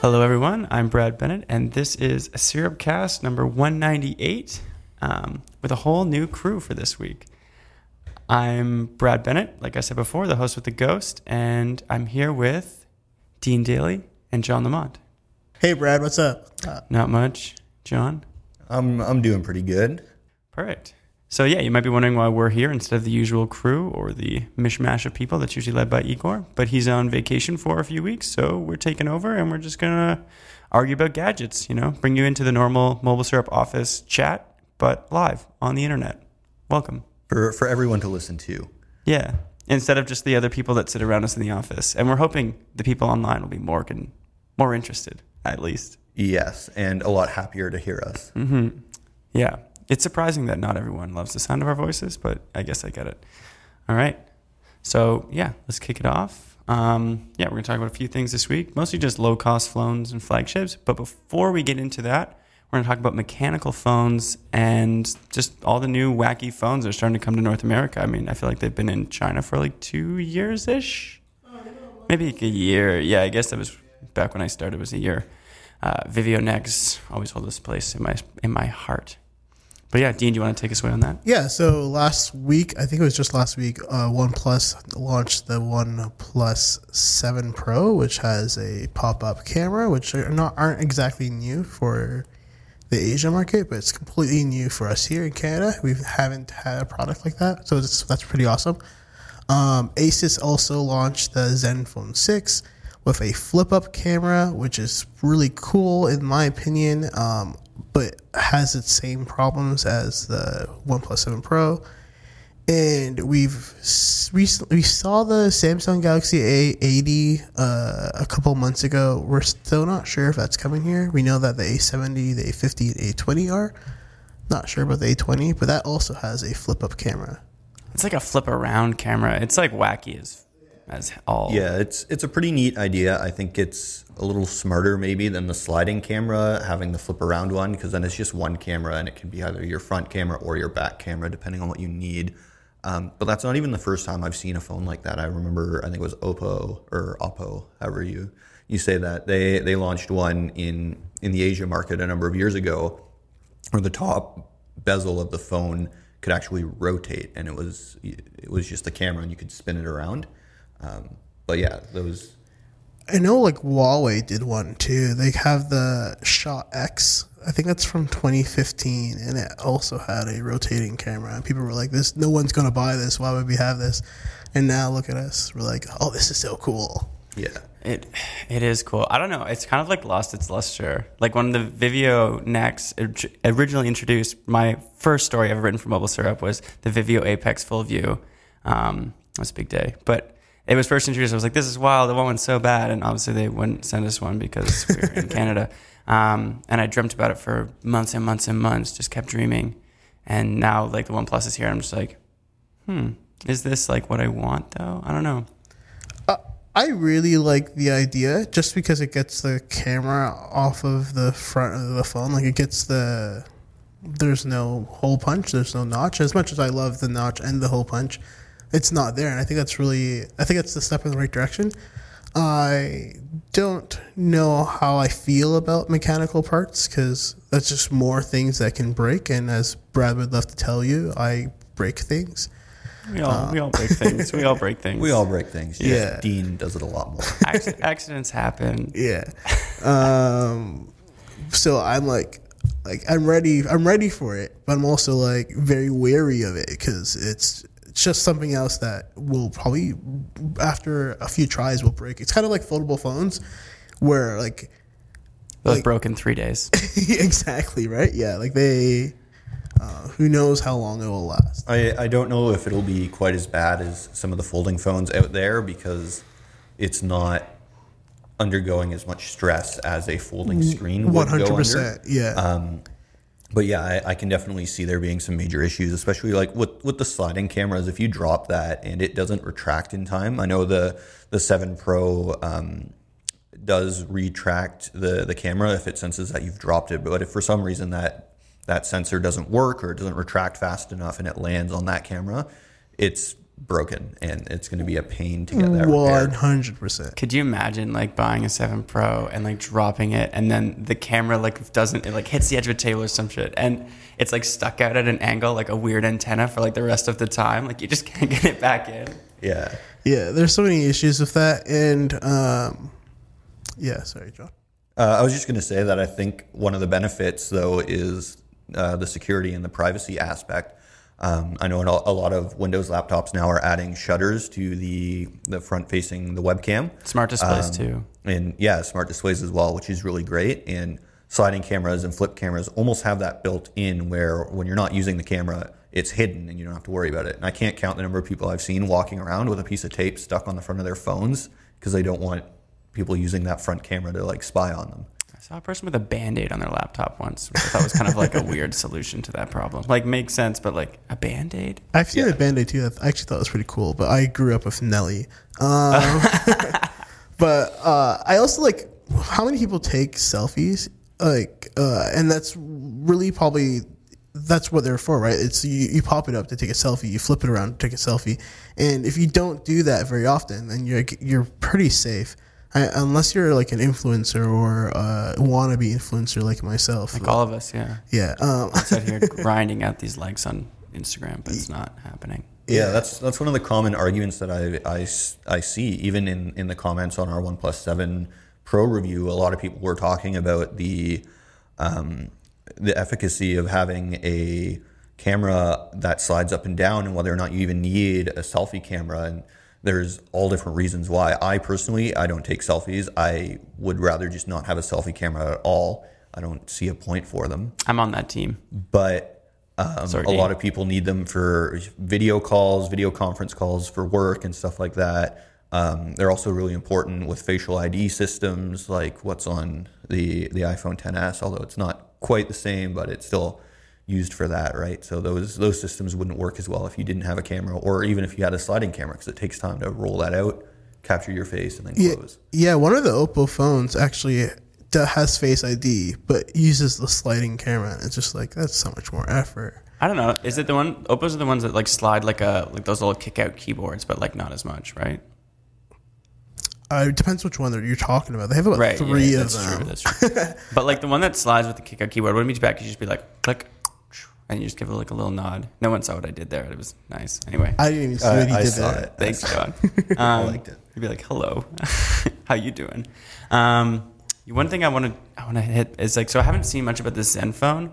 Hello, everyone. I'm Brad Bennett, and this is a Syrup Cast number 198 um, with a whole new crew for this week. I'm Brad Bennett, like I said before, the host with the Ghost, and I'm here with Dean Daley and John Lamont. Hey, Brad, what's up? Uh, Not much, John. I'm I'm doing pretty good. Perfect. So, yeah, you might be wondering why we're here instead of the usual crew or the mishmash of people that's usually led by Igor. But he's on vacation for a few weeks, so we're taking over and we're just going to argue about gadgets, you know, bring you into the normal Mobile Syrup office chat, but live on the internet. Welcome. For for everyone to listen to. Yeah. Instead of just the other people that sit around us in the office. And we're hoping the people online will be more, con- more interested, at least. Yes, and a lot happier to hear us. Mm-hmm. Yeah. It's surprising that not everyone loves the sound of our voices, but I guess I get it. All right. So, yeah, let's kick it off. Um, yeah, we're going to talk about a few things this week, mostly just low cost phones and flagships. But before we get into that, we're going to talk about mechanical phones and just all the new wacky phones that are starting to come to North America. I mean, I feel like they've been in China for like two years ish. Maybe like a year. Yeah, I guess that was back when I started, was a year. Uh, Vivo Nex always hold this place in my in my heart. But yeah, Dean, do you want to take us away on that? yeah, so last week, I think it was just last week, uh, OnePlus launched the OnePlus 7 Pro, which has a pop up camera, which are not aren't exactly new for the Asia market, but it's completely new for us here in Canada. We haven't had a product like that, so that's pretty awesome. Um, Asus also launched the Zenfone 6 with a flip up camera, which is really cool in my opinion, um, but has its same problems as the OnePlus 7 Pro. And we've recently we saw the Samsung Galaxy A80 uh, a couple months ago. We're still not sure if that's coming here. We know that the A70, the A50, and A20 are. Not sure about the A20, but that also has a flip up camera. It's like a flip around camera. It's like wacky as as all. Yeah, it's it's a pretty neat idea. I think it's a little smarter maybe than the sliding camera, having the flip around one, because then it's just one camera and it can be either your front camera or your back camera, depending on what you need. Um, but that's not even the first time I've seen a phone like that. I remember, I think it was Oppo or Oppo, however you you say that. They they launched one in in the Asia market a number of years ago, where the top bezel of the phone could actually rotate, and it was it was just a camera, and you could spin it around. Um, but yeah, those I know like Huawei did one too. They have the Shot X. I think that's from 2015, and it also had a rotating camera. And people were like, "This, no one's gonna buy this. Why would we have this?" And now look at us. We're like, "Oh, this is so cool." yeah. It it is cool. I don't know. It's kind of like lost its luster. Like when the Vivo Nex originally introduced, my first story ever written for Mobile Syrup was the Vivo Apex Full View. Um, it was a big day, but it was first introduced. I was like, "This is wild. The one went so bad," and obviously they wouldn't send us one because we we're in Canada. Um, and I dreamt about it for months and months and months. Just kept dreaming, and now like the One Plus is here. I'm just like, hmm, is this like what I want though? I don't know. I really like the idea just because it gets the camera off of the front of the phone. Like it gets the there's no hole punch, there's no notch. As much as I love the notch and the hole punch, it's not there, and I think that's really I think that's the step in the right direction. I don't know how I feel about mechanical parts because that's just more things that can break. And as Brad would love to tell you, I break things. We all we all break things. We all break things. We all break things. Just Yeah. Dean does it a lot more. Acc- accidents happen. Yeah. Um, so I'm like, like I'm ready. I'm ready for it, but I'm also like very wary of it because it's it's just something else that will probably after a few tries will break. It's kind of like foldable phones, where like Those Like- broke in three days. exactly right. Yeah, like they. Uh, who knows how long it will last? I, I don't know if it'll be quite as bad as some of the folding phones out there because it's not undergoing as much stress as a folding screen would One go hundred under. percent. Yeah. Um, but yeah, I, I can definitely see there being some major issues, especially like with with the sliding cameras. If you drop that and it doesn't retract in time, I know the the Seven Pro um, does retract the the camera if it senses that you've dropped it. But if for some reason that that sensor doesn't work or it doesn't retract fast enough and it lands on that camera, it's broken and it's going to be a pain to get that One repaired. hundred percent. Could you imagine like buying a 7 Pro and like dropping it and then the camera like doesn't it like hits the edge of a table or some shit and it's like stuck out at an angle like a weird antenna for like the rest of the time like you just can't get it back in. Yeah. Yeah, there's so many issues with that, and um, yeah. Sorry, John. Uh, I was just going to say that I think one of the benefits, though, is uh, the security and the privacy aspect. Um, I know a lot of Windows laptops now are adding shutters to the the front facing the webcam. Smart displays Um, too. and yeah, smart displays as well, which is really great. And sliding cameras and flip cameras almost have that built in, where when you're not using the camera, it's hidden and you don't have to worry about it. And I can't count the number of people I've seen walking around with a piece of tape stuck on the front of their phones because they don't want people using that front camera to like spy on them. I saw a person with a band-aid on their laptop once, which I thought was kind of like a weird solution to that problem. Like makes sense, but like a band-aid? I've seen Yeah. a band aid too. I actually thought it was pretty cool, but I grew up with Nelly. Um, but uh, I also like how many people take selfies, like, uh, and that's really probably that's what they're for, right? It's you, you pop it up to take a selfie, you flip it around to take a selfie, and if you don't do that very often, then you're you're pretty safe. I, unless you're like an influencer or a wannabe influencer like myself, Like all of us, yeah. yeah. Um, Sit here grinding out these likes on Instagram, but it's not happening. Yeah, that's that's one of the common arguments that I I see even in, in the comments on our OnePlus Seven Pro review. A lot of people were talking about the um, the efficacy of having a camera that slides up and down, and whether or not you even need a selfie camera. And there's all different reasons why. I personally, I don't take selfies. I would rather just not have a selfie camera at all. I don't see a point for them I'm on that team. but um, Sorry, a lot of people need them for video calls, video conference calls for work and stuff like that. Um, they're also really important with facial ID systems, like what's on the the iPhone 10s. Although it's not quite the same, but it's still used for that, right? So those those systems wouldn't work as well if you didn't have a camera, or even if you had a sliding camera, because it takes time to roll that out, capture your face, and then Yeah, close. yeah. One of the Oppo phones actually has Face ID, but uses the sliding camera. And it's just like that's so much more effort. I don't know. Is it the one? Oppo's are the ones that like slide like a like those little kick out keyboards, but like not as much, right? Uh, it depends which one that you're talking about. They have about Right. three yeah, of that's them. true. That's true. but like the one that slides with the kick out keyboard wouldn't be too bad. 'cause You just be like click, and you just give it like a little nod. No one saw what I did there. It was nice. Anyway, I didn't even see I- what he I did saw there. it. thanks, John. Um, liked it. You'd be like, "Hello, how you doing?" Um, one thing I want to I want to hit is like, so I haven't seen much about this Zen phone,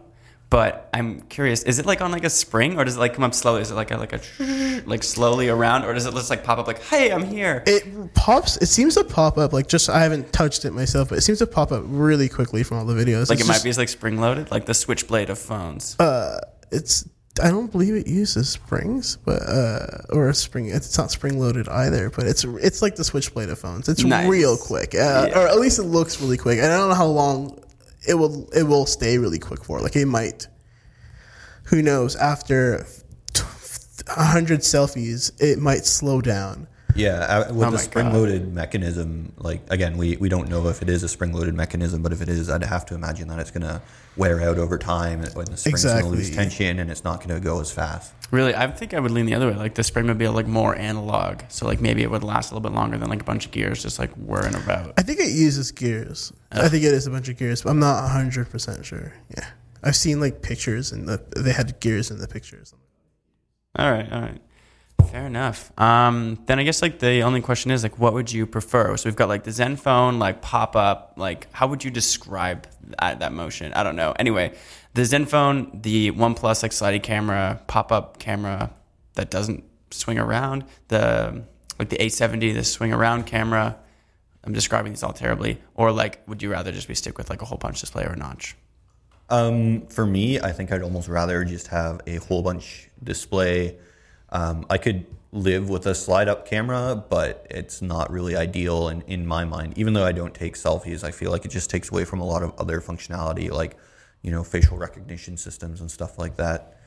but I'm curious. Is it like on like a spring, or does it like come up slowly? Is it like a like a like slowly around, or does it just like pop up like, "Hey, I'm here"? It pops. It seems to pop up like just. I haven't touched it myself, but it seems to pop up really quickly from all the videos. like It's it might just- be like spring loaded, like the switchblade of phones. Uh, it's. I don't believe it uses springs, but uh, or a spring. It's not spring loaded either, but it's it's like the switchblade of phones. It's Nice. real quick, uh, Yeah. or at least it looks really quick. And I don't know how long it will it will stay really quick for. Like it might. Who knows? After hundred selfies, it might slow down. Yeah, uh, with Oh the spring-loaded mechanism, like again, we, we don't know if it is a spring-loaded mechanism, but if it is, I'd have to imagine that it's going to wear out over time, and when the spring's going to lose tension, and it's not going to go as fast. Really, I think I would lean the other way. Like the spring would be like more analog, so like maybe it would last a little bit longer than like a bunch of gears just like whirring about. I think it uses gears. I think it is a bunch of gears, but I'm not 100% sure. Yeah. I've seen like pictures and the, they had gears in the pictures. All right, all right. Fair enough. Um, then I guess like the only question is like, what would you prefer? So we've got like the Zen phone, like pop up. Like, how would you describe that, that motion? I don't know. Anyway, the Zen phone, the OnePlus like sliding camera, pop up camera that doesn't swing around. The like the 870, the swing around camera. I'm describing these all terribly, or like, would you rather just be stick with like a hole punch display or a notch? Um, for me, I think I'd almost rather just have a whole bunch display. Um, I could live with a slide up camera, but it's not really ideal in, in my mind. Even though I don't take selfies, I feel like it just takes away from a lot of other functionality, like you know facial recognition systems and stuff like that.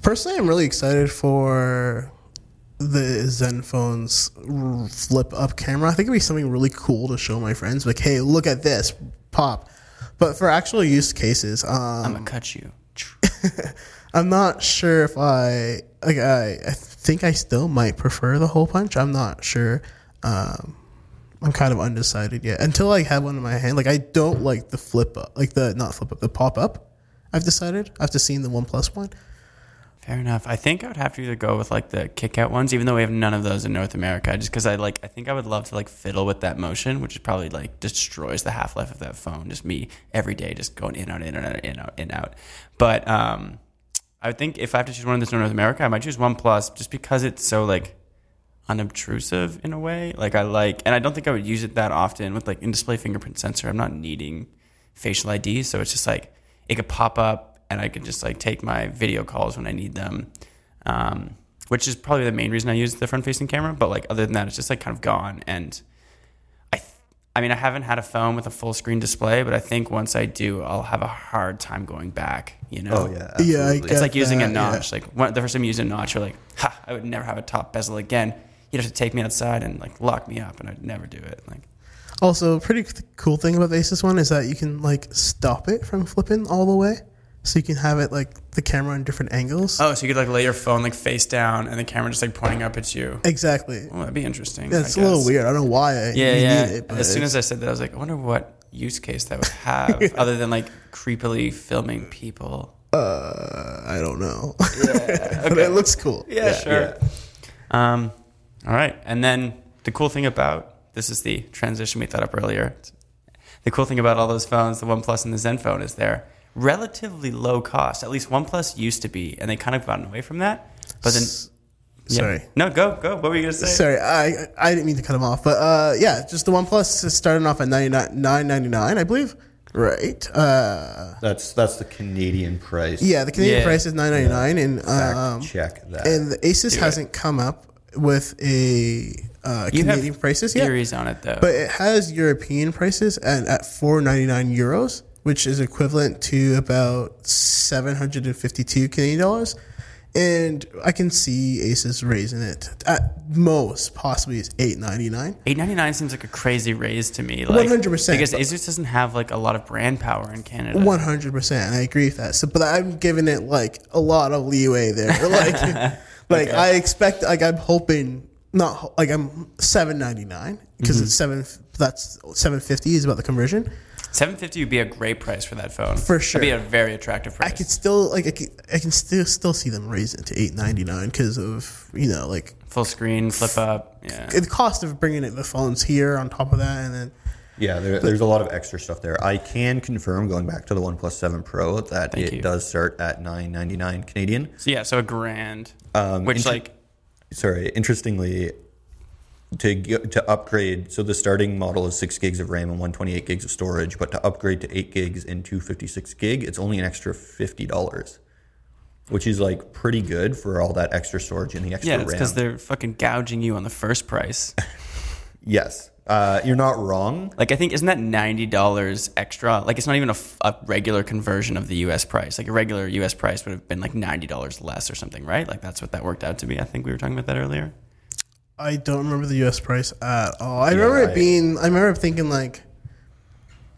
Personally, I'm really excited for the Zenfone's r- flip up camera. I think it'd be something really cool to show my friends. Like, hey, look at this pop. But for actual use cases, um, I'm gonna cut you. I'm not sure if I like. I, I think I still might prefer the hole punch. I'm not sure. Um, I'm kind of undecided yet until I have one in my hand. Like I don't like the flip up, like the not flip up, the pop up. I've decided after seeing the One Plus one. Fair enough. I think I would have to either go with like the kick out ones, even though we have none of those in North America, just because I like, I think I would love to like fiddle with that motion, which is probably like destroys the half life of that phone. Just me every day, just going in, out, in, out, in, out, in, out. But, um, I think if I have to choose one of those in North America, I might choose One Plus just because it's so like unobtrusive in a way. Like I like, and I don't think I would use it that often with like in display fingerprint sensor. I'm not needing facial ID, so it's just like it could pop up and I could just like take my video calls when I need them. Um, which is probably the main reason I use the front facing camera. But like other than that, it's just like kind of gone. And I mean, I haven't had a phone with a full screen display, but I think once I do, I'll have a hard time going back. You know? Oh yeah, Yeah, I It's like using a that, yeah. notch. Like when, the first time you use a notch, you're like, ha, I would never have a top bezel again. You'd have to take me outside and like lock me up, and I'd never do it. Like, Also, pretty cool thing about the Asus one is that you can like stop it from flipping all the way, so you can have it like the camera in different angles. oh, so you could like lay your phone like face down, and the camera just like pointing up at you. Exactly. Well, that'd be interesting. Yeah, I it's a little weird. I don't know why. I, Yeah, yeah. Need it, but as soon as I said that, I was like, I wonder what use case that would have, other than like creepily filming people. uh, I don't know. Yeah, but it looks cool. Yeah, sure. Um, all right, and then the cool thing about this is the transition we thought up earlier. The cool thing about all those phones, the OnePlus and the Zenfone, is they're relatively low cost. At least OnePlus used to be, and they kind of gotten away from that. But then, Yeah. Sorry. no, go, go. What were you gonna say? Sorry, I I didn't mean to cut him off, but uh, yeah, just the OnePlus is starting off at ninety nine nine ninety nine, I believe. Right. Uh, That's that's the Canadian price. yeah, the Canadian Yeah. price is nine ninety nine, and um, check that. and the Asus Do hasn't come up with a uh, You Canadian have prices yet. theories on it though. But it has European prices and at 499 euros, which is equivalent to about 752 Canadian dollars. And I can see Asus raising it at most, possibly it's 899. Eight ninety nine seems like a crazy raise to me. Like, 100%, because but- Asus doesn't have like a lot of brand power in Canada. 100%. I agree with that. So, but I'm giving it like a lot of leeway there. Like, like I expect, like I'm hoping, not like I'm 799 because Mm-hmm. it's seven, that's 750 is about the conversion. Seven fifty would be a great price for that phone. For sure, That'd be a very attractive price. I could still like I can, I can still still see them raise it to eight ninety nine because of you know like Full screen, flip up. Yeah. the cost of bringing it the phones here on top of that and then Yeah, there, there's a lot of extra stuff there. I can confirm, going back to the OnePlus 7 Pro, that Thank it you. does start at 999 Canadian. So yeah, so a grand. Um, which inter- like Sorry, interestingly, to get, to upgrade, so the starting model is six gigs of RAM and 128 gigs of storage, but to upgrade to eight gigs and 256 gig, it's only an extra fifty dollars, which is like pretty good for all that extra storage and the extra yeah, it's RAM. because they're fucking gouging you on the first price. yes, uh, you're not wrong. like I think isn't that ninety dollars extra? Like it's not even a, f- a regular conversion of the U.S. price. Like a regular U.S. price would have been like ninety dollars less or something, right? Like that's what that worked out to be. I think we were talking about that earlier. I don't remember the U.S. price at all. I remember I- it being. I remember thinking like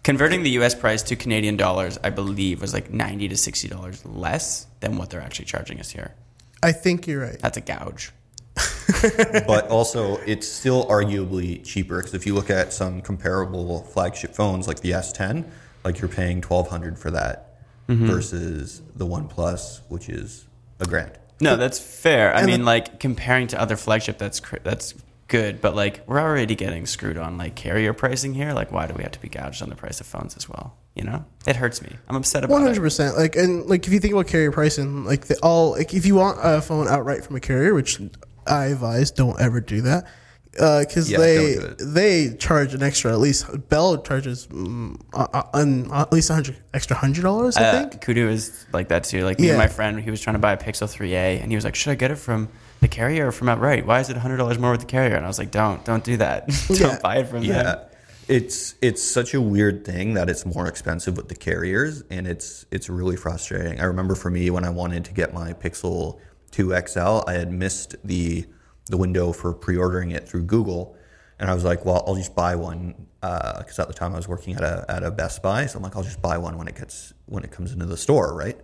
Converting the U.S. price to Canadian dollars, I believe, was like ninety to sixty dollars less than what they're actually charging us here. I think you're right. That's a gouge. but also it's still arguably cheaper because if you look at some comparable flagship phones like the S10, like you're paying twelve hundred for that Mm-hmm. versus the OnePlus, which is a grand. No, that's fair. I mean, the- like comparing to other flagship, that's cr- that's good. But like, we're already getting screwed on like carrier pricing here. Like, why do we have to be gouged on the price of phones as well? You know, it hurts me. I'm upset about One hundred it. percent. Like and like if you think about carrier pricing, like the, all like if you want a phone outright from a carrier, which I advise don't ever do that. Because Yeah, they don't do it. they charge an extra. At least Bell charges mm, uh, uh, at least a hundred extra hundred dollars. I Uh, think. Koodo is like that too. Like me Yeah. and my friend, he was trying to buy a Pixel 3a, and he was like, "Should I get it from the carrier or from outright? Why is it hundred dollars more with the carrier?" And I was like, "Don't, don't do that. don't Yeah. buy it from Yeah. them." It's it's such a weird thing that it's more expensive with the carriers and it's it's really frustrating. I remember for me when I wanted to get my Pixel 2 XL, I had missed the the window for pre-ordering it through Google and I was like, well, I'll just buy one because at the time I was working at a at a Best Buy, so I'm like, I'll just buy one when it gets when it comes into the store, right?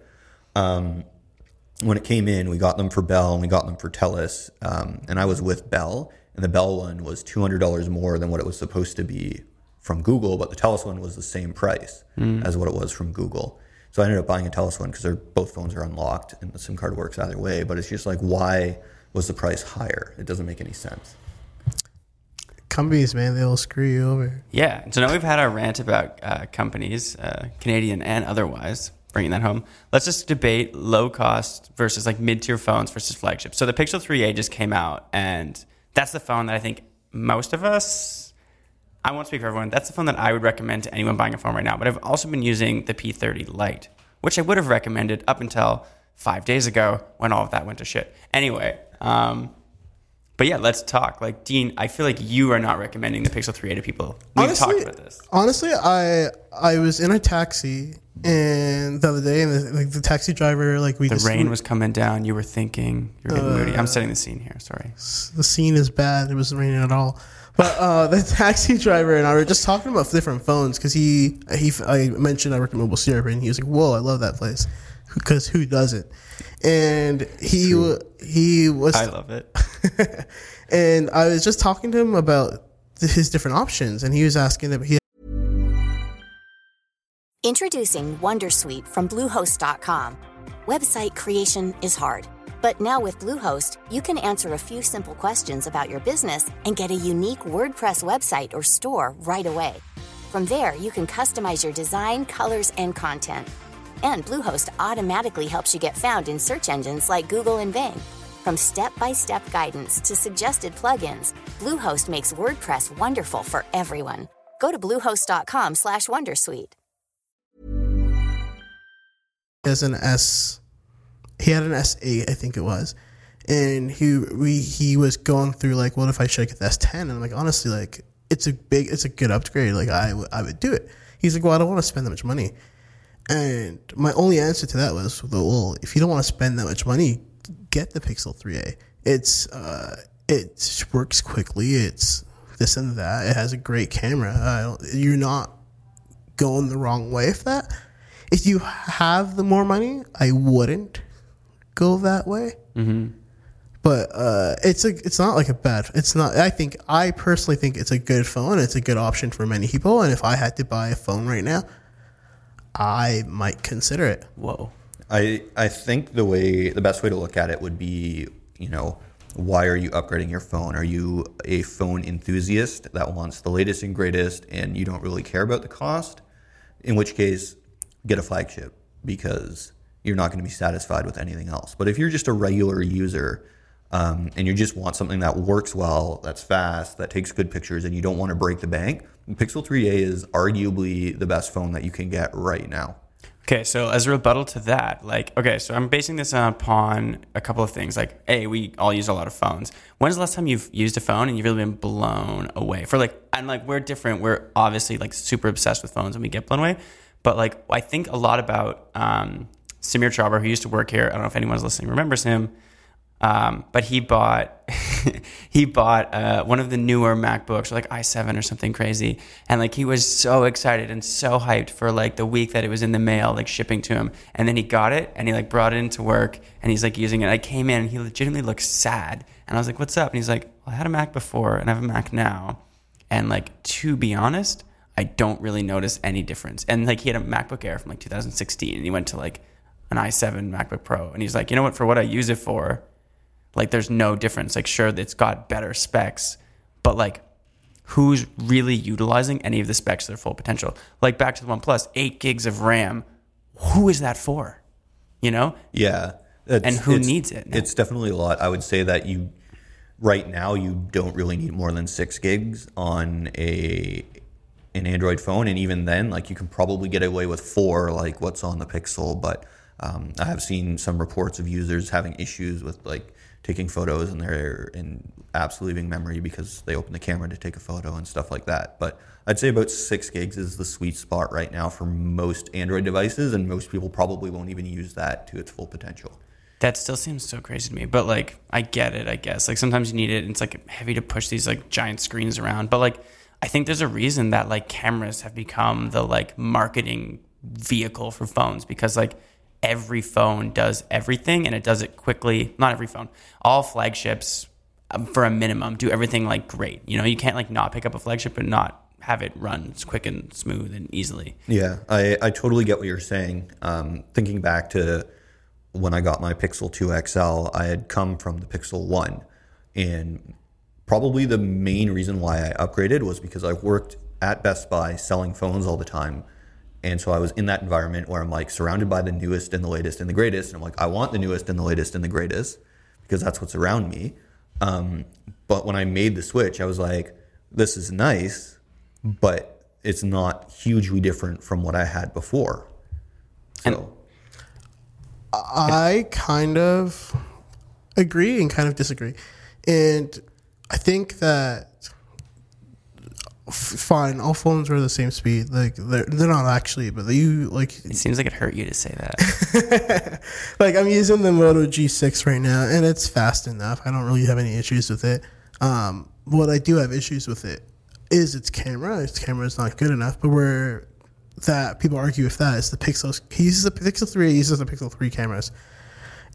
Um, when it came in, we got them for Bell and we got them for Telus. Um, and I was with Bell, and the Bell one was two hundred dollars more than what it was supposed to be from Google, but the Telus one was the same price as what it was from Google. So I ended up buying a Telus one because they're both phones are unlocked and the SIM card works either way. But it's just like, why was the price higher? It doesn't make any sense. Companies, man, they'll screw you over. Yeah. So now we've had our rant about uh, companies, uh, Canadian and otherwise, bringing that home. Let's just debate low cost versus like mid tier phones versus flagships. So the Pixel 3a just came out, and that's the phone that I think most of us, I won't speak for everyone, that's the phone that I would recommend to anyone buying a phone right now. But I've also been using the P30 Lite, which I would have recommended up until five days ago when all of that went to shit. Anyway, um, but yeah, let's talk. Like Dean, I feel like you are not recommending the Pixel 3a to people. We've talked about this. Honestly, I I was in a taxi and the other day, and the, like the taxi driver, like we The just, rain was coming down. You were thinking. You're getting moody. I'm setting the scene here. Sorry. the scene is bad. It wasn't raining at all. But uh, the taxi driver and I were just talking about different phones because he he I mentioned I worked at Mobile Syrup and he was like, "Whoa, I love that place," because who doesn't? And he wa- he was I love it. and I was just talking to him about his different options, and he was asking that he Introducing Wondersuite from Bluehost.com. Website creation is hard, but now with Bluehost, you can answer a few simple questions about your business and get a unique WordPress website or store right away. From there, you can customize your design, colors, and content. And Bluehost automatically helps you get found in search engines like Google and Bing. From step-by-step guidance to suggested plugins, Bluehost makes WordPress wonderful for everyone. Go to bluehost.com/wondersuite. has an S. He had an S eight, I think it was, and he we he was going through like, what if I should get the S ten? And I'm like, honestly, like it's a big, it's a good upgrade. Like I I would do it. He's like, well, I don't want to spend that much money. And my only answer to that was, well, if you don't want to spend that much money, get the Pixel 3a. It's uh, it works quickly. It's this and that. It has a great camera. Don't, you're not going the wrong way with that. If you have the more money, I wouldn't go that way. Mm-hmm. But uh, it's a it's not like a bad. It's not. I think I personally think it's a good phone. It's a good option for many people. And if I had to buy a phone right now, I might consider it. Whoa. I I think the way the best way to look at it would be, you know, why are you upgrading your phone? Are you a phone enthusiast that wants the latest and greatest and you don't really care about the cost? In which case, get a flagship because you're not going to be satisfied with anything else. But if you're just a regular user um, and you just want something that works well, that's fast, that takes good pictures, and you don't want to break the bank, Pixel 3a is arguably the best phone that you can get right now. Okay, so as a rebuttal to that, like, okay, so I'm basing this upon a couple of things. Like, A, we all use a lot of phones. When's the last time you've used a phone and you've really been blown away? For like, and like, we're different. We're obviously like super obsessed with phones and we get blown away. But like, I think a lot about um, Sameer Chhabra, who used to work here. I don't know if anyone's listening remembers him. Um, but he bought he bought uh, one of the newer MacBooks, like i7 or something crazy, and like he was so excited and so hyped for like the week that it was in the mail, like shipping to him. And then he got it and he like brought it into work and he's like using it. I came in and he legitimately looked sad, and I was like, "What's up?" And he's like, well, "I had a Mac before and I have a Mac now, and like to be honest, I don't really notice any difference." And like he had a MacBook Air from like 2016, and he went to like an i7 MacBook Pro, and he's like, "You know what? For what I use it for." Like there's no difference like sure it's got better specs but like who's really utilizing any of the specs to their full potential like back to the OnePlus 8 gigs of RAM who is that for you know Yeah. It's- And who needs it now? It's definitely a lot. I would say that you right now you don't really need more than six gigs on a an Android phone, and even then, like you can probably get away with four, like what's on the Pixel. But um, I have seen some reports of users having issues with like taking photos and they're in apps leaving memory because they open the camera to take a photo and stuff like that. But I'd say about six gigs is the sweet spot right now for most Android devices, and most people probably won't even use that to its full potential. That still seems so crazy to me, but like I get it, I guess. Like sometimes you need it and it's like heavy to push these like giant screens around. But like I think there's a reason that like cameras have become the like marketing vehicle for phones because like every phone does everything and it does it quickly. Not every phone, all flagships um, for a minimum do everything like great. You know, you can't like not pick up a flagship and not have it run quick and smooth and easily. Yeah, I, I totally get what you're saying. Um, thinking back to when I got my Pixel 2 XL, I had come from the Pixel 1. And probably the main reason why I upgraded was because I worked at Best Buy selling phones all the time. And so I was in that environment where I'm like surrounded by the newest and the latest and the greatest. And I'm like, I want the newest and the latest and the greatest because that's what's around me. Um, but when I made the switch, I was like, this is nice, but it's not hugely different from what I had before. So, I kind of agree and kind of disagree. And I think that f- fine, all phones are the same speed. Like they're they're not actually, but you like It seems like it hurt you to say that. like I'm using the Moto G6 right now, and it's fast enough. I don't really have any issues with it. Um, what I do have issues with it is its camera. Its camera is not good enough. But where that people argue with that is the Pixel. He uses the Pixel 3. He uses the Pixel 3 cameras.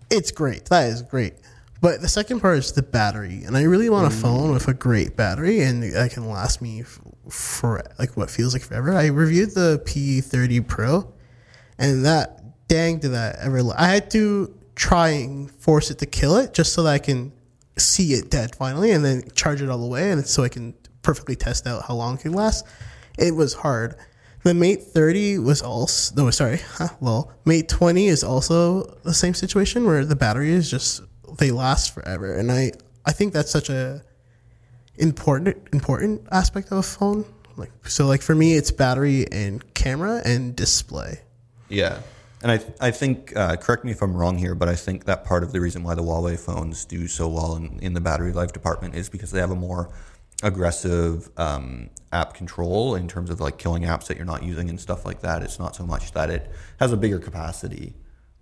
It's great. That is great. But the second part is the battery, and I really want a mm. phone with a great battery and that can last me f- for like what feels like forever. I reviewed the P30 Pro, and that dang did that ever la- i had to try and force it to kill it just so that i can see it dead finally and then charge it all the way and so i can perfectly test out how long it can last. It was hard. The mate 30 was also no sorry huh, well mate 20 is also the same situation where the battery is just they last forever and i i think that's such a important important aspect of a phone like so like for me it's battery and camera and display yeah. And I, I think, uh, correct me if I'm wrong here, but I think that part of the reason why the Huawei phones do so well in, in the battery life department is because they have a more aggressive um, app control in terms of like killing apps that you're not using and stuff like that. It's not so much that it has a bigger capacity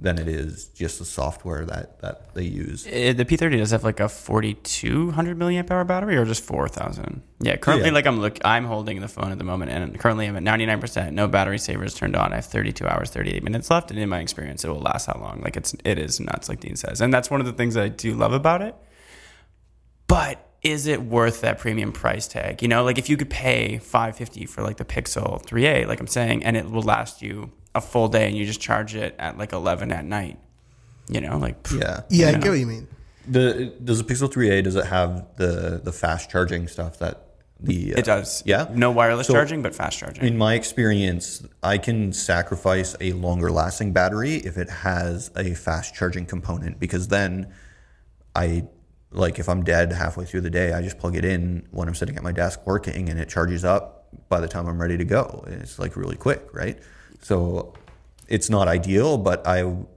than it is just the software that, that they use. Uh, the P30 does have like a 4200 milliamp hour battery or just 4000. Yeah, currently Yeah. like I'm look I'm holding the phone at the moment and currently I'm at 99%. No battery savers turned on. I have 32 hours 38 minutes left and in my experience it will last how long? Like it's it is nuts like Dean says. And that's one of the things that I do love about it. But is it worth that premium price tag? You know, like if you could pay 550 for like the Pixel 3a like I'm saying and it will last you a full day and you just charge it at like 11 at night. You know, like pff, Yeah. yeah i get what you mean The, does the Pixel 3a, does it have the, the fast charging stuff that the. uh, It does. Yeah. No wireless So- charging, but fast charging. In my experience, I can sacrifice a longer lasting battery if it has a fast charging component because then I like if I'm dead halfway through the day, I just plug it in when I'm sitting at my desk working and it charges up by the time I'm ready to go. It's like really quick, right? So it's not ideal, but I am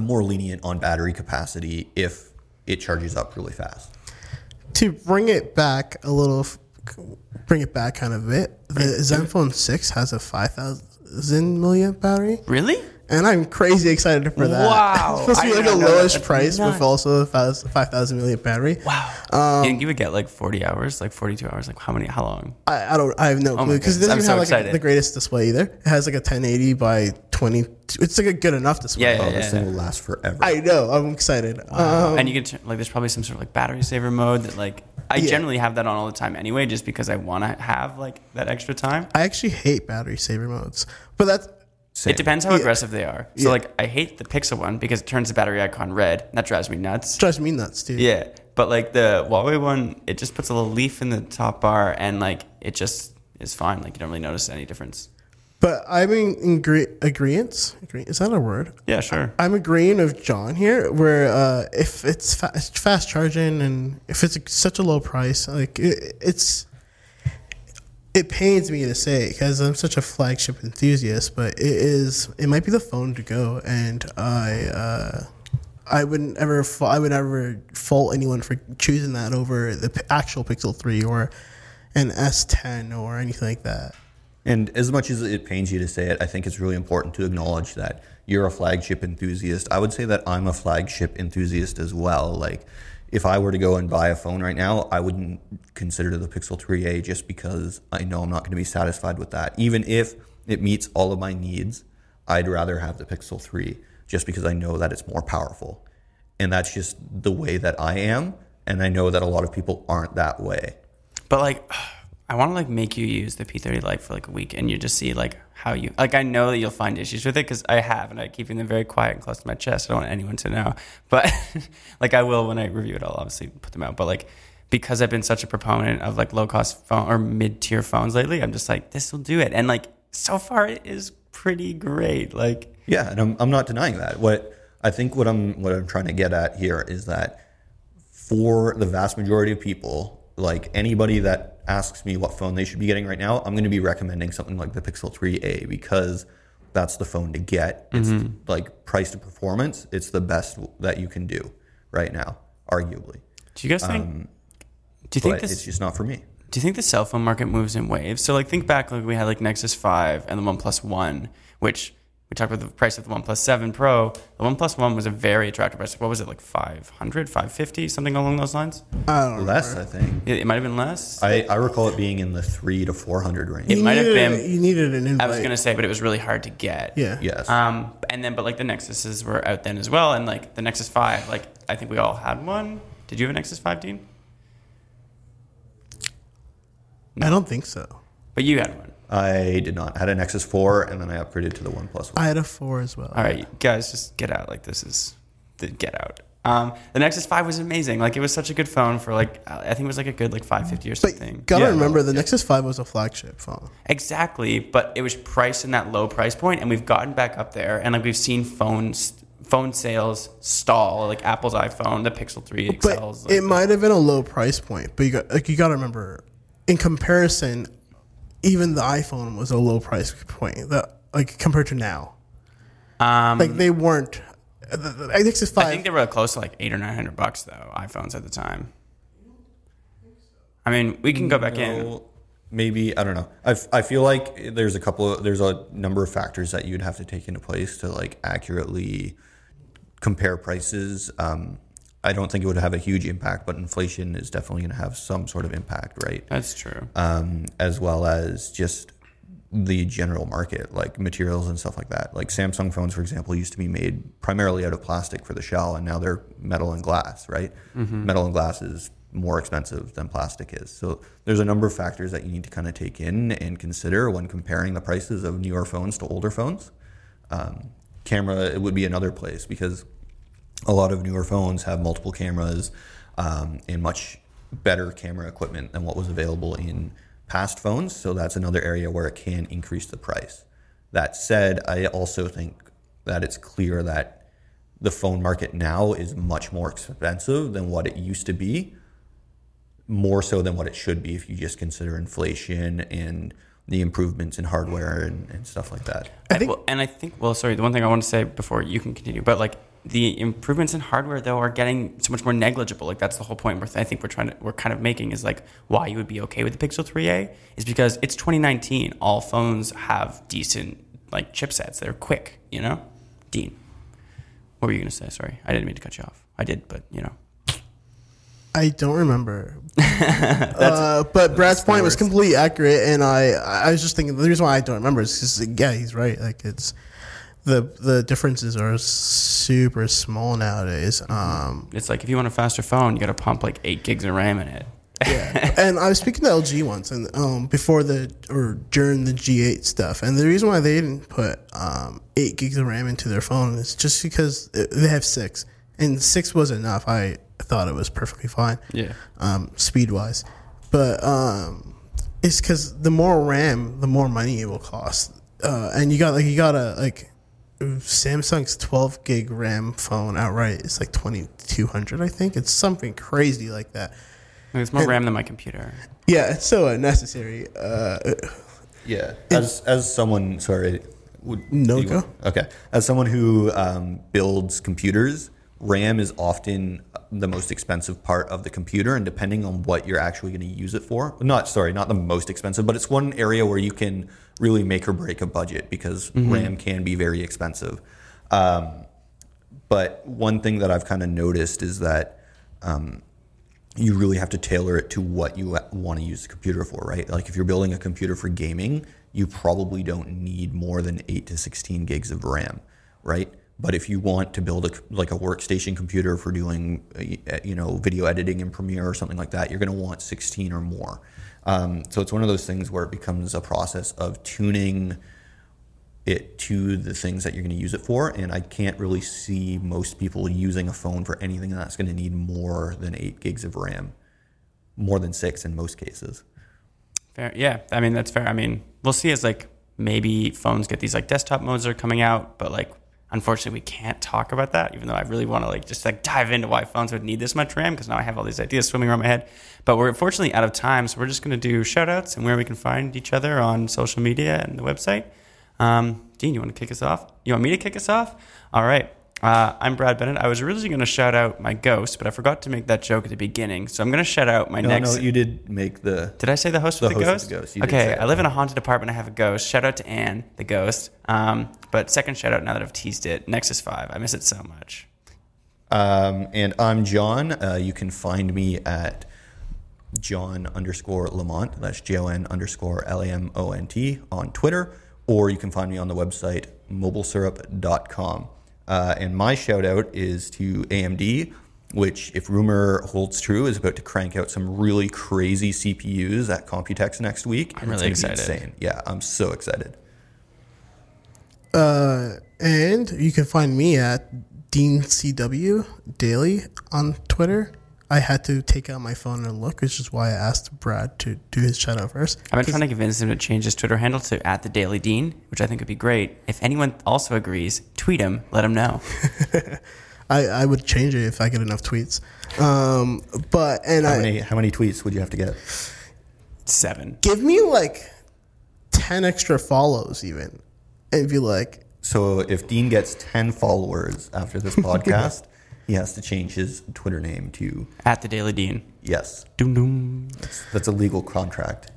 more lenient on battery capacity if it charges up really fast. to bring it back a little, bring it back kind of a bit. The Zenfone Six has a five thousand milliamp battery, really? And I'm crazy excited for that. Wow. it's supposed to I be like did a that. lowest price nuts. with also a five thousand milliamp battery. Wow. Um, and you would get like 40 hours, like 42 hours. Like how many? How long? I, I don't. I have no Oh clue because it goodness. doesn't I'm even so have like excited. the greatest display either. It has like a 1080 by 20. It's like a good enough display. Yeah, Oh, yeah, this yeah. thing will last forever. I know. I'm excited. Um, and you can turn, like there's probably some sort of like battery saver mode that like I Yeah. generally have that on all the time anyway, just because I want to have like that extra time. I actually hate battery saver modes, but that's It depends how Yeah. aggressive they are. So Yeah. like I hate the Pixel one because it turns the battery icon red. That drives me nuts. drives me nuts too. Yeah, but like the Huawei one, it just puts a little leaf in the top bar, and like it just is fine. Like you don't really notice any difference. But I'm in, in agree- agreement. Agree- Is that a word? Yeah, sure. I'm agreeing with John here, where uh, if it's fa- fast charging and if it's such a low price, like it, it's, it pains me to say because I'm such a flagship enthusiast, but it is. It might be the phone to go, and I, uh, I wouldn't ever, I would never fault anyone for choosing that over the actual Pixel Three or an S10 or anything like that. And as much as it pains you to say it, I think it's really important to acknowledge that you're a flagship enthusiast. I would say that I'm a flagship enthusiast as well. Like, if I were to go and buy a phone right now, I wouldn't consider the Pixel 3a just because I know I'm not going to be satisfied with that. Even if it meets all of my needs, I'd rather have the Pixel 3 just because I know that it's more powerful. And that's just the way that I am. And I know that a lot of people aren't that way. But like, I want to like make you use the P30 Lite for like a week, and you just see like how you like. I know that you'll find issues with it because I have, and I'm keeping them very quiet and close to my chest. I don't want anyone to know, but like I will when I review it. I'll obviously put them out. But like because I've been such a proponent of like low cost phone or mid tier phones lately, I'm just like this will do it, and like so far it is pretty great. Like Yeah, and I'm, I'm not denying that. What I think what I'm what I'm trying to get at here is that for the vast majority of people, like anybody that asks me what phone they should be getting right now, I'm going to be recommending something like the Pixel 3a because that's the phone to get. It's mm-hmm. like price to performance, it's the best that you can do right now, arguably. do you guys think? Um, do you think this? it's just not for me. Do you think the cell phone market moves in waves? So like think back like we had like Nexus 5 and the OnePlus 1, which we talked about the price of the OnePlus 7 Pro. The OnePlus 1 was a very attractive price. What was it like 500, 550, something along those lines? I don't know. Less, I think. It, it might have been less. I, I recall it being in the three to four hundred range. It might have needed- been- You needed an invite. I was gonna say, but it was really hard to get. Yeah. yes. Um, and then, but like the Nexuses were out then as well, and like the Nexus Five, like I think we all had one. Did you have a Nexus Five, Dean? I don't think so. But you had one. I did not. I had a Nexus 4 and then I upgraded to the OnePlus 1. I had a four as well. All right, guys, just get out. Like this is the get out. Um, the Nexus Five was amazing. Like it was such a good phone for like I think it was like a good like five fifty or something. But gotta Yeah, remember, no, the Nexus Five was a flagship phone. Exactly, but it was priced in that low price point, and we've gotten back up there, and like we've seen phones, phone sales stall, like Apple's iPhone, the Pixel Three But XLs. like, it might have been a low price point. But you got like you got to remember, in comparison, even the iPhone was a low price point. That like compared to now, um, like they weren't. The, the Nexus Five. I think they were close to like eight or nine hundred bucks though. iPhones at the time. I mean, we can go back in. Maybe I don't know. I, f- I feel like there's a couple of there's a number of factors that you'd have to take into place to like accurately compare prices. Um, I don't think it would have a huge impact, but inflation is definitely going to have some sort of impact, right? That's true. um, as well as just the general market, like materials and stuff like that. Like Samsung phones, for example, used to be made primarily out of plastic for the shell, and now they're metal and glass, right? Metal and glass is more expensive than plastic is. So there's a number of factors that you need to kind of take in and consider when comparing the prices of newer phones to older phones. Um, camera, it would be another place because a lot of newer phones have multiple cameras um, and much better camera equipment than what was available in past phones. So that's another area where it can increase the price. That said, I also think that it's clear that the phone market now is much more expensive than what it used to be, more so than what it should be if you just consider inflation and the improvements in hardware and, and stuff like that. I think- well, and I think, well, sorry, the one thing I want to say before you can continue, but like the improvements in hardware though are getting so much more negligible. Like that's the whole point. I think we're trying to, we're kind of making is like why you would be okay with the Pixel 3a is because it's 2019. All phones have decent like chipsets. They're quick, you know. Dean, what were you gonna say? Sorry, I didn't mean to cut you off. I did, but you know. I don't remember. uh, but Brad's point was completely accurate, and I I was just thinking the reason why I don't remember is because yeah, he's right. Like it's the the differences are super small nowadays. Um, It's like if you want a faster phone, you got to pump like eight gigs of RAM in it. yeah, and I was speaking to LG once, and um, before the or during the G8 stuff, and the reason why they didn't put um, eight gigs of RAM into their phone is just because they have six, and six was enough. I thought it was perfectly fine. Yeah. um, speed wise, but um, it's because the more RAM, the more money it will cost. uh, and you got like you got a like Samsung's 12 gig RAM phone outright is like 2200 I think it's something crazy like that. It's more RAM than my computer. Yeah, it's so unnecessary. Uh, Yeah, as as someone, sorry, would No, go. want- Okay, as someone who um, builds computers, RAM is often the most expensive part of the computer, and depending on what you're actually going to use it for, not sorry, not the most expensive, but it's one area where you can really make or break a budget because RAM can be very expensive. Um, but one thing that I've kind of noticed is that um, you really have to tailor it to what you want to use the computer for, right? Like if you're building a computer for gaming, you probably don't need more than 8 to 16 gigs of RAM, right? But if you want to build a like a workstation computer for doing uh, you know video editing in Premiere or something like that, you're going to want 16 or more. Um, so it's one of those things where it becomes a process of tuning it to the things that you're going to use it for. And I can't really see most people using a phone for anything that's going to need more than eight gigs of RAM, more than six in most cases. Fair. Yeah. I mean, that's fair. I mean, we'll see as like maybe phones get these like desktop modes that are coming out, but like unfortunately we can't talk about that, even though I really want to like just like dive into why phones would need this much RAM because now I have all these ideas swimming around my head. But we're unfortunately out of time, so we're just going to do shout outs and where we can find each other on social media and the website. Um, Dean, you want to kick us off? You want me to kick us off? All right. Uh, I'm Brad Bennett. I was originally going to shout out my ghost, but I forgot to make that joke at the beginning. So I'm going to shout out my No, next. no, you did make the. Did I say the host The with the, host ghost? the ghost. You Okay. I live in a haunted apartment. I have a ghost. Shout out to Anne, the ghost. Um, but second shout out now that I've teased it, Nexus Five. I miss it so much. Um, and I'm Jon. Uh, you can find me at Jon underscore Lamont. That's J O N underscore L A M O N T on Twitter. Or you can find me on the website mobilesyrup.com. Uh, and my shout out is to AMD, which, if rumor holds true, is about to crank out some really crazy CPUs at Computex next week. I'm really it's excited. Insane. Yeah, I'm so excited. Uh, and you can find me at Dean CW Daley on Twitter. I had to take out my phone and look, which is why I asked Brad to do his shout out first. I've been trying to convince him to change his Twitter handle to at the Daily Dean, which I think would be great. If anyone also agrees, tweet him. Let him know. I, I would change it if I get enough tweets. Um, but and How I many, how many tweets would you have to get? Seven. give me like ten extra follows even, and be like, So if Dean gets 10 followers after this podcast, he has to change his Twitter name to At the Daily Dean. yes. Doom doom. That's a legal contract.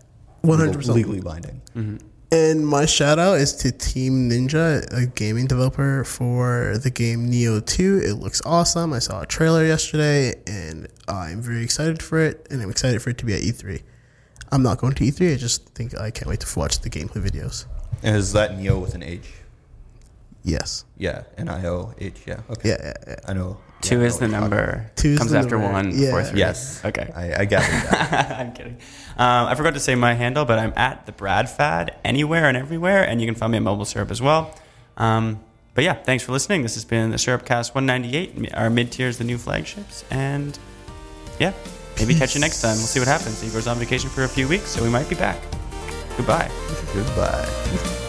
100%. Legally binding. Mm-hmm. And my shout out is to Team Ninja, a gaming developer for the game Nioh 2. It looks awesome. I saw a trailer yesterday and I'm very excited for it. And I'm excited for it to be at E3. I'm not going to E3. I just think I can't wait to watch the gameplay videos. And is that Neo with an H? Yes. Yeah, N I O H. Yeah. Okay. Yeah. yeah, yeah. I know. Two yeah, is the what you're talking number. Two Comes after number. one, Yeah. before three. Yes. Okay. I, I gathered that. I'm kidding. Um, I forgot to say my handle, but I'm at the Brad Fad anywhere and everywhere, and you can find me at Mobile Syrup as well. Um, but yeah, thanks for listening. This has been the Syrupcast 198. Our mid tiers, the new flagships, and yeah, maybe catch you next time. We'll see what happens. Igor's on vacation for a few weeks, so we might be back. Goodbye. Goodbye.